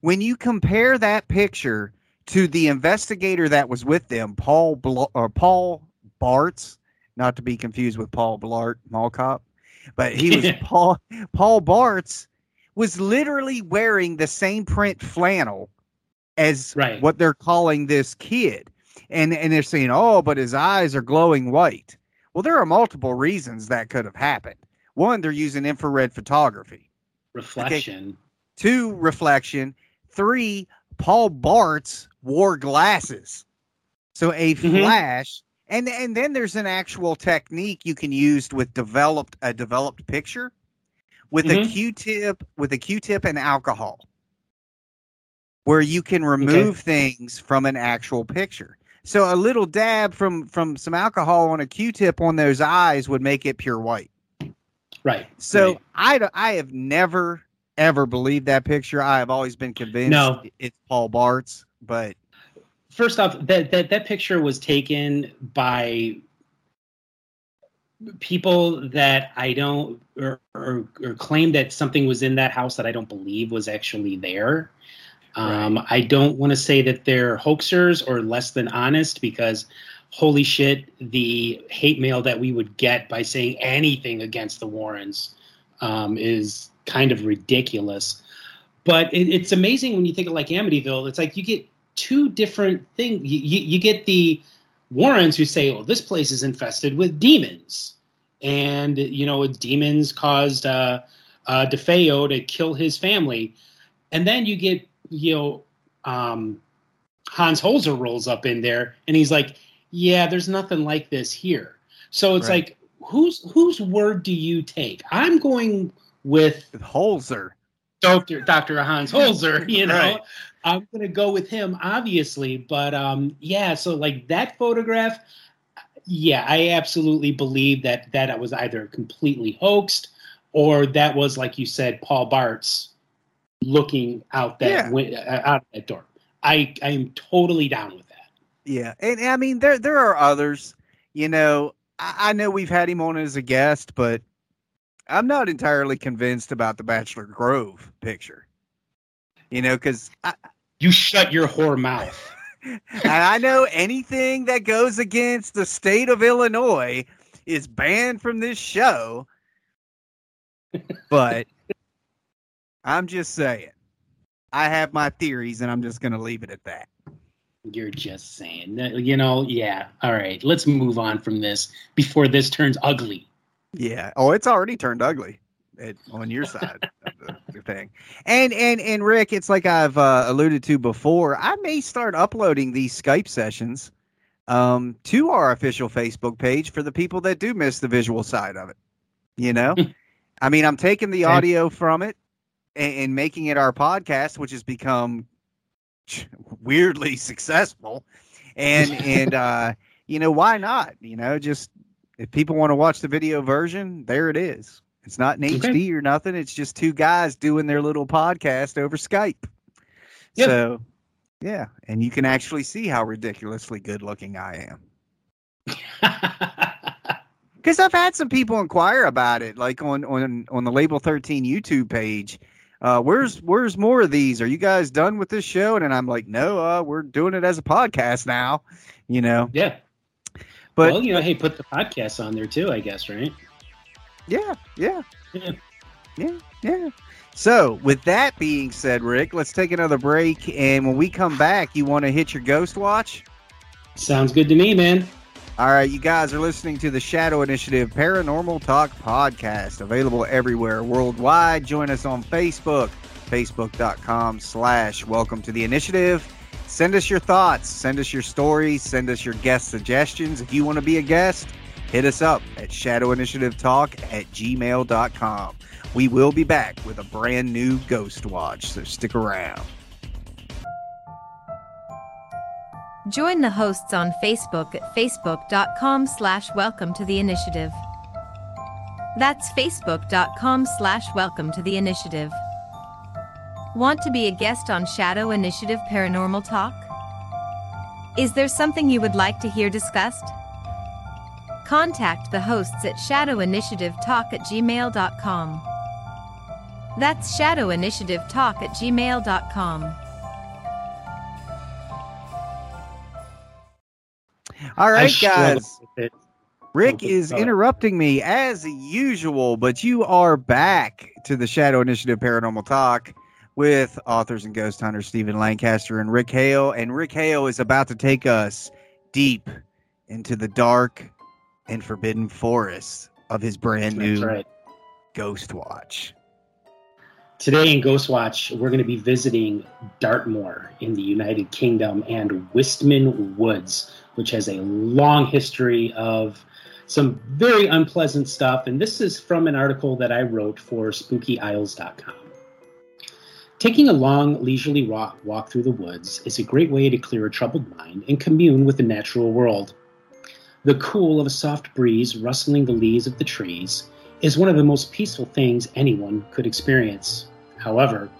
When you compare that picture to the investigator that was with them, Paul Bl- or Paul Bartz, not to be confused with Paul Blart Mall Cop, but he was Paul Paul Bartz was literally wearing the same print flannel as Right. what they're calling this kid. And and they're saying, "Oh, but his eyes are glowing white." Well, there are multiple reasons that could have happened. One, they're using infrared photography. Reflection. Two, reflection. Three, Paul Bartz wore glasses. So a Mhm. flash and and then there's an actual technique you can use with developed a developed picture with a Mhm. Q-tip with a Q-tip and alcohol where you can remove things from an actual picture. So a little dab from from some alcohol on a Q-tip on those eyes would make it pure white. Right. So right. I have never ever believed that picture. I have always been convinced No. it's Paul Bartz, but first off, that that that picture was taken by people that I don't or, or or claim that something was in that house that I don't believe was actually there. Um, I don't want to say that they're hoaxers or less than honest because holy shit, the hate mail that we would get by saying anything against the Warrens um, is kind of ridiculous. But it, it's amazing when you think of like Amityville. It's like you get two different things. You, you, you get the Warrens who say, "Oh, this place is infested with demons," and you know, demons caused uh, uh, DeFeo to kill his family, and then you get you know um, Hans Holzer rolls up in there, and he's like, "Yeah, there's nothing like this here." So it's Right. like, whose whose word do you take? I'm going with Holzer. Dr. Dr. Hans Holzer, you know. Right. I'm going to go with him obviously, but um yeah, so like that photograph yeah, I absolutely believe that that was either completely hoaxed or that was like you said Paul Bartz looking out that Yeah. win- uh, out that door. I I am totally down with that. Yeah, and I mean there there are others. You know, I, I know we've had him on as a guest, but I'm not entirely convinced about the Bachelor Grove picture. You know, because You shut your whore mouth. and I know anything that goes against the state of Illinois is banned from this show. But I'm just saying, I have my theories, and I'm just going to leave it at that. You're just saying you know, yeah. All right, let's move on from this before this turns ugly. Yeah. Oh, it's already turned ugly at, on your side of the, the thing. And and and Rick, it's like I've uh, alluded to before. I may start uploading these Skype sessions um, to our official Facebook page for the people that do miss the visual side of it. You know, I mean, I'm taking the audio from it and, and making it our podcast, which has become weirdly successful. And and uh, you know, why not? You know, just if people want to watch the video version, there it is. It's not in Okay. HD or nothing. It's just two guys doing their little podcast over Skype. Yep. So, yeah, and you can actually see how ridiculously good looking I am. Because I've had some people inquire about it, like on on on the Label Thirteen YouTube page. Uh, where's where's more of these? Are you guys done with this show? And I'm like, no, uh, we're doing it as a podcast now. You know, yeah. But well, you know, hey, put the podcast on there too, I guess, right? yeah, yeah, Yeah. yeah, yeah. So, with that being said, Rick, let's take another break. And when we come back, you want to hit your Ghost Watch? Sounds good to me, man. All right, you guys are listening to the Shadow Initiative Paranormal Talk podcast, available everywhere worldwide. Join us on Facebook, facebook.com slash welcome to the initiative. Send us your thoughts, send us your stories, send us your guest suggestions. If you want to be a guest, hit us up at shadowinitiativetalk at gmail.com. We will be back with a brand new Ghost Watch, so stick around. Join the hosts on Facebook at facebook.com slash welcome to the initiative. That's facebook.com slash welcome to the initiative. Want to be a guest on Shadow Initiative Paranormal Talk? Is there something you would like to hear discussed? Contact the hosts at shadowinitiativetalk at gmail.com. That's shadowinitiativetalk at gmail.com. All I right, struggle guys. Rick is interrupting me as usual, but you are back to the Shadow Initiative Paranormal Talk with authors and ghost hunter Stephen Lancaster and Rick Hale. And Rick Hale is about to take us deep into the dark and forbidden forest of his brand That's new right. Ghost Watch. Today in Ghost Watch, we're going to be visiting Dartmoor in the United Kingdom and Wistman Woods, which has a long history of some very unpleasant stuff. And this is from an article that I wrote for SpookyIsles.com. Taking a long, leisurely walk, walk through the woods is a great way to clear a troubled mind and commune with the natural world. The cool of a soft breeze rustling the leaves of the trees is one of the most peaceful things anyone could experience. However,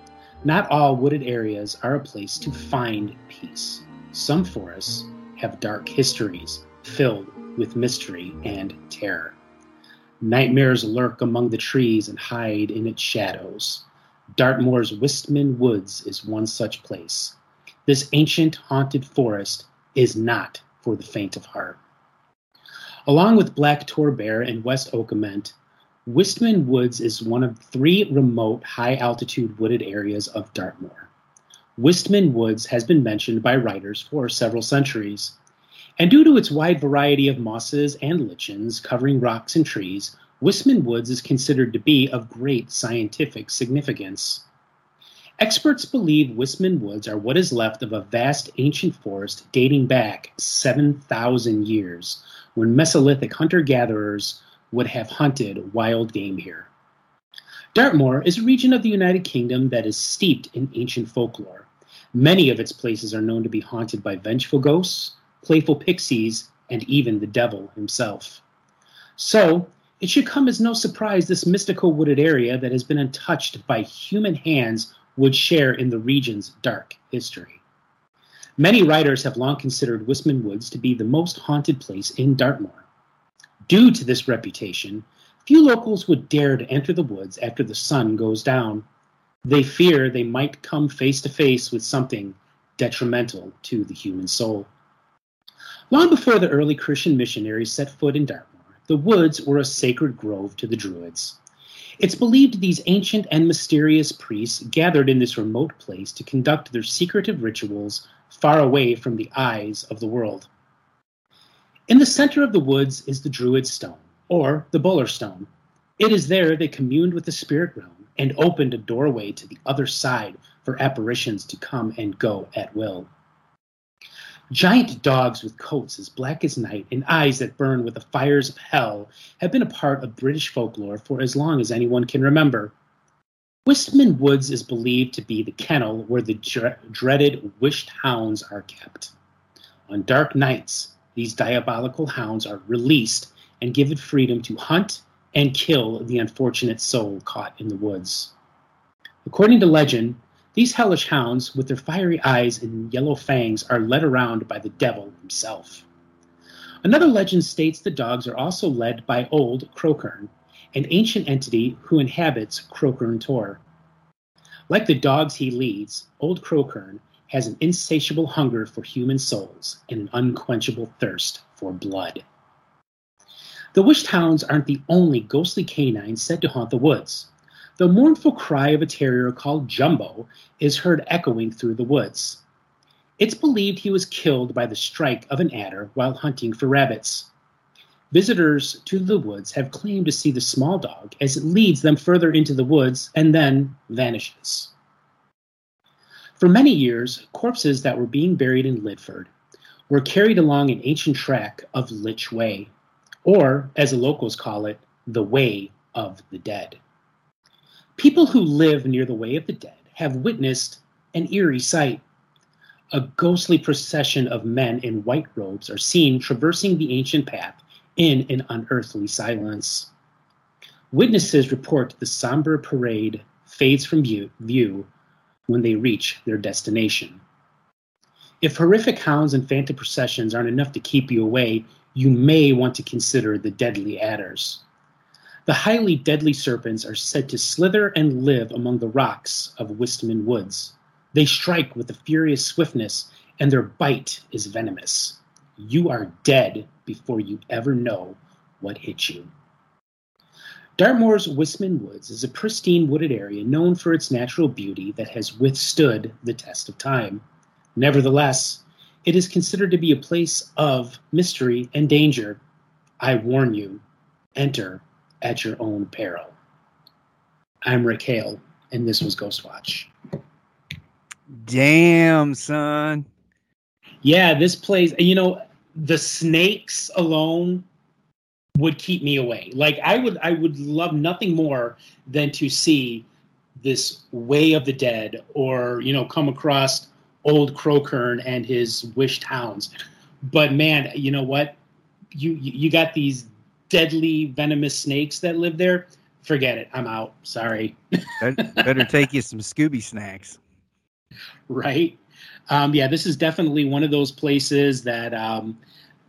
not all wooded areas are a place to find peace. Some forests have dark histories filled with mystery and terror. Nightmares lurk among the trees and hide in its shadows. Dartmoor's Wistman Woods is one such place. This ancient haunted forest is not for the faint of heart. Along with Black Tor Beare and West Okement, Wistman Woods is one of three remote high altitude wooded areas of Dartmoor. Wistman Woods has been mentioned by writers for several centuries, and due to its wide variety of mosses and lichens covering rocks and trees, Wistman Woods is considered to be of great scientific significance. Experts believe Wistman Woods are what is left of a vast ancient forest dating back 7,000 years, when Mesolithic hunter gatherers would have hunted wild game here. Dartmoor is a region of the United Kingdom that is steeped in ancient folklore. Many of its places are known to be haunted by vengeful ghosts, playful pixies, and even the devil himself. So, it should come as no surprise this mystical wooded area that has been untouched by human hands would share in the region's dark history. Many writers have long considered Wistman Woods to be the most haunted place in Dartmoor. Due to this reputation, few locals would dare to enter the woods after the sun goes down. They fear they might come face to face with something detrimental to the human soul. Long before the early Christian missionaries set foot in Dartmoor, the woods were a sacred grove to the Druids. It's believed these ancient and mysterious priests gathered in this remote place to conduct their secretive rituals far away from the eyes of the world. In the center of the woods is the Druid Stone, or the Buller Stone. It is there they communed with the spirit realm and opened a doorway to the other side for apparitions to come and go at will. Giant dogs with coats as black as night and eyes that burn with the fires of hell have been a part of British folklore for as long as anyone can remember. Wistman Woods is believed to be the kennel where the dre- dreaded wisht hounds are kept. On dark nights, these diabolical hounds are released and given freedom to hunt and kill the unfortunate soul caught in the woods. According to legend, these hellish hounds, with their fiery eyes and yellow fangs, are led around by the devil himself. Another legend states the dogs are also led by Old Crokern, an ancient entity who inhabits Crokern Tor. Like the dogs he leads, Old Crokern has an insatiable hunger for human souls and an unquenchable thirst for blood. The wisht hounds aren't the only ghostly canines said to haunt the woods. The mournful cry of a terrier called Jumbo is heard echoing through the woods. It's believed he was killed by the strike of an adder while hunting for rabbits. Visitors to the woods have claimed to see the small dog as it leads them further into the woods and then vanishes. For many years, corpses that were being buried in Lydford were carried along an ancient track of Lych Way, or as the locals call it, the Way of the Dead. People who live near the Way of the Dead have witnessed an eerie sight. A ghostly procession of men in white robes are seen traversing the ancient path in an unearthly silence. Witnesses report the somber parade fades from view, when they reach their destination. If horrific hounds and phantom processions aren't enough to keep you away, you may want to consider the deadly adders. The highly deadly serpents are said to slither and live among the rocks of Wistman Woods. They strike with a furious swiftness, and their bite is venomous. You are dead before you ever know what hit you. Dartmoor's Wistman Woods is a pristine wooded area known for its natural beauty that has withstood the test of time. Nevertheless, it is considered to be a place of mystery and danger. I warn you, enter at your own peril. I'm Rick Hale, and this was Ghostwatch. Damn, son. Yeah, this plays, you know, the snakes alone would keep me away. Like I would I would love nothing more than to see this way of the dead or, you know, come across old Crokern and his wisht hounds. But man, you know what? You you got these deadly venomous snakes that live there. Forget it. I'm out. Sorry. better, take you some Scooby snacks. right? Um, yeah, this is definitely one of those places that um,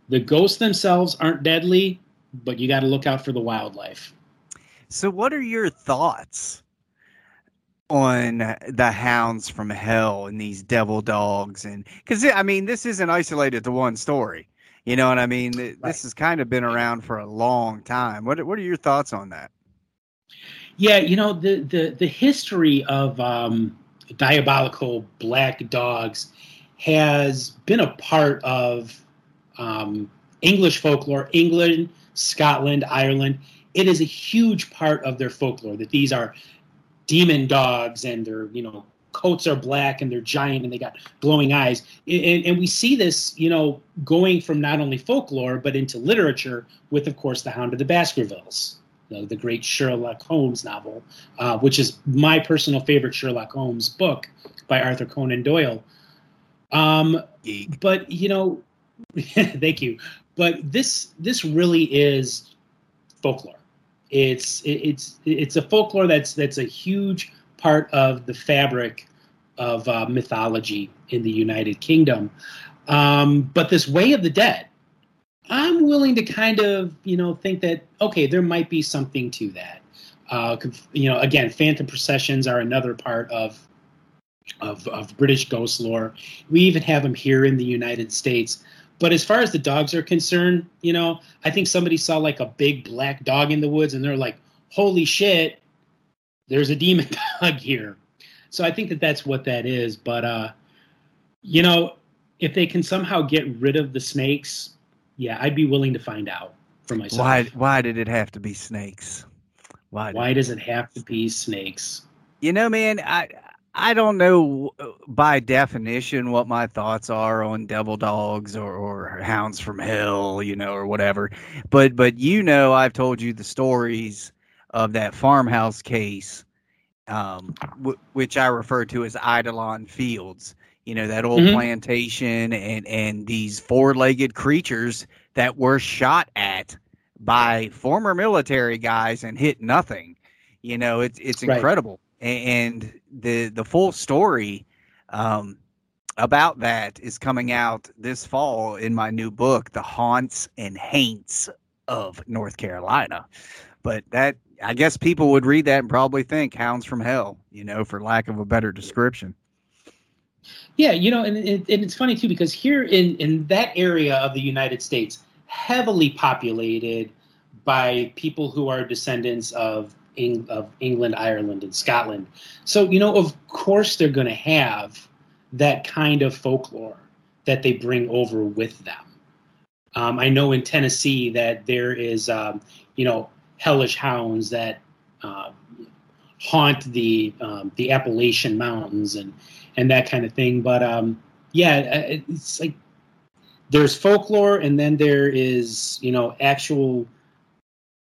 the ghosts themselves aren't deadly, but you got to look out for the wildlife. So, what are your thoughts on the hounds from hell and these devil dogs? And because I mean, this isn't isolated to one story. You know what I mean? Th- Right. This has kind of been around for a long time. What What are your thoughts on that? Yeah, you know the the the history of um, diabolical black dogs has been a part of um, English folklore, England, Scotland, Ireland. It is a huge part of their folklore that these are demon dogs and they're you know coats are black and they're giant and they got glowing eyes. And, and we see this you know going from not only folklore but into literature with of course the hound of the baskervilles the, the great sherlock holmes novel uh, which is my personal favorite sherlock holmes book by arthur conan doyle. Um, but you know thank you. But this this really is folklore. It's it, it's it's a folklore that's that's a huge part of the fabric of uh, mythology in the united kingdom um, but this way of the dead i'm willing to kind of you know think that okay there might be something to that uh, you know again phantom processions are another part of of, of British ghost lore. We even have them here in the United States. But as far as the dogs are concerned, you know, I think somebody saw like a big black dog in the woods and they're like, holy shit, there's a demon dog here. So I think that that's what that is. But, uh, you know, if they can somehow get rid of the snakes, yeah, I'd be willing to find out for myself. Why? Why did it have to be snakes? Why? Why does it have to be snakes? You know, man, I I don't know uh, by definition what my thoughts are on devil dogs or, or hounds from hell, you know, or whatever. But but you know, I've told you the stories of that farmhouse case, um, w- which I refer to as Eidolon Fields. You know that old Mhm. plantation and and these four-legged creatures that were shot at by former military guys and hit nothing. You know, it's it's incredible. A- And the the full story um, about that is coming out this fall in my new book, The Haunts and Haints of North Carolina. But that I guess people would read that and probably think Hounds from Hell, you know, for lack of a better description. Yeah, you know, and, and, it's funny too because here in in that area of the United States, heavily populated by people who are descendants of Eng, of England, Ireland, and Scotland. So you know, of course, they're going to have that kind of folklore that they bring over with them. Um, I know in Tennessee that there is, um, you know, hellish hounds that uh, haunt the um, the Appalachian Mountains and and that kind of thing. But um, yeah, uh, it's like there's folklore, and then there is you know actual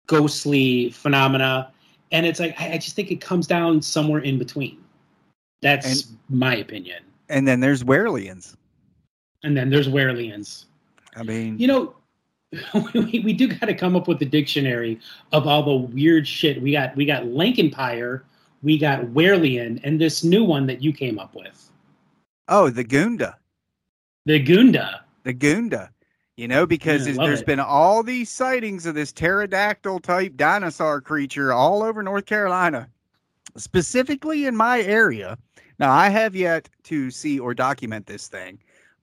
ghostly phenomena, and it's like I, I just think it comes down somewhere in between. That's my opinion. And then there's Werelians. And then there's Werelians. I mean, You know, we, we do got to come up with a dictionary of all the weird shit we got. We got Lankenpire, we got Werelian, and this new one that you came up with, oh, the Goonda. the Goonda. the Goonda, you know, because Yeah, there's- it. been all these sightings of this pterodactyl type dinosaur creature all over North Carolina, specifically in my area. Now, I have yet to see or document this thing,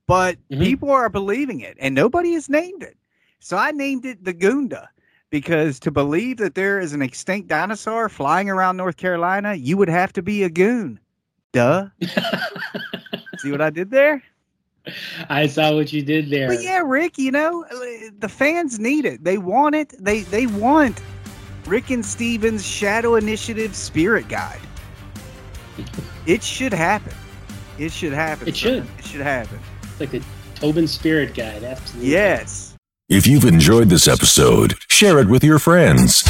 but Mhm. people are believing it, and nobody has named it. So I named it the Goonda because to believe that there is an extinct dinosaur flying around North Carolina, you would have to be a goon. Duh. See what I did there? I saw what you did there. But yeah, Rick, you know, the fans need it. They want it. They they want Rick and Stephen's Shadow Initiative Spirit Guide. It should happen. It should happen. It should. It should happen. like the Tobin Spirit Guide. Absolutely. Yes. If you've enjoyed this episode, share it with your friends.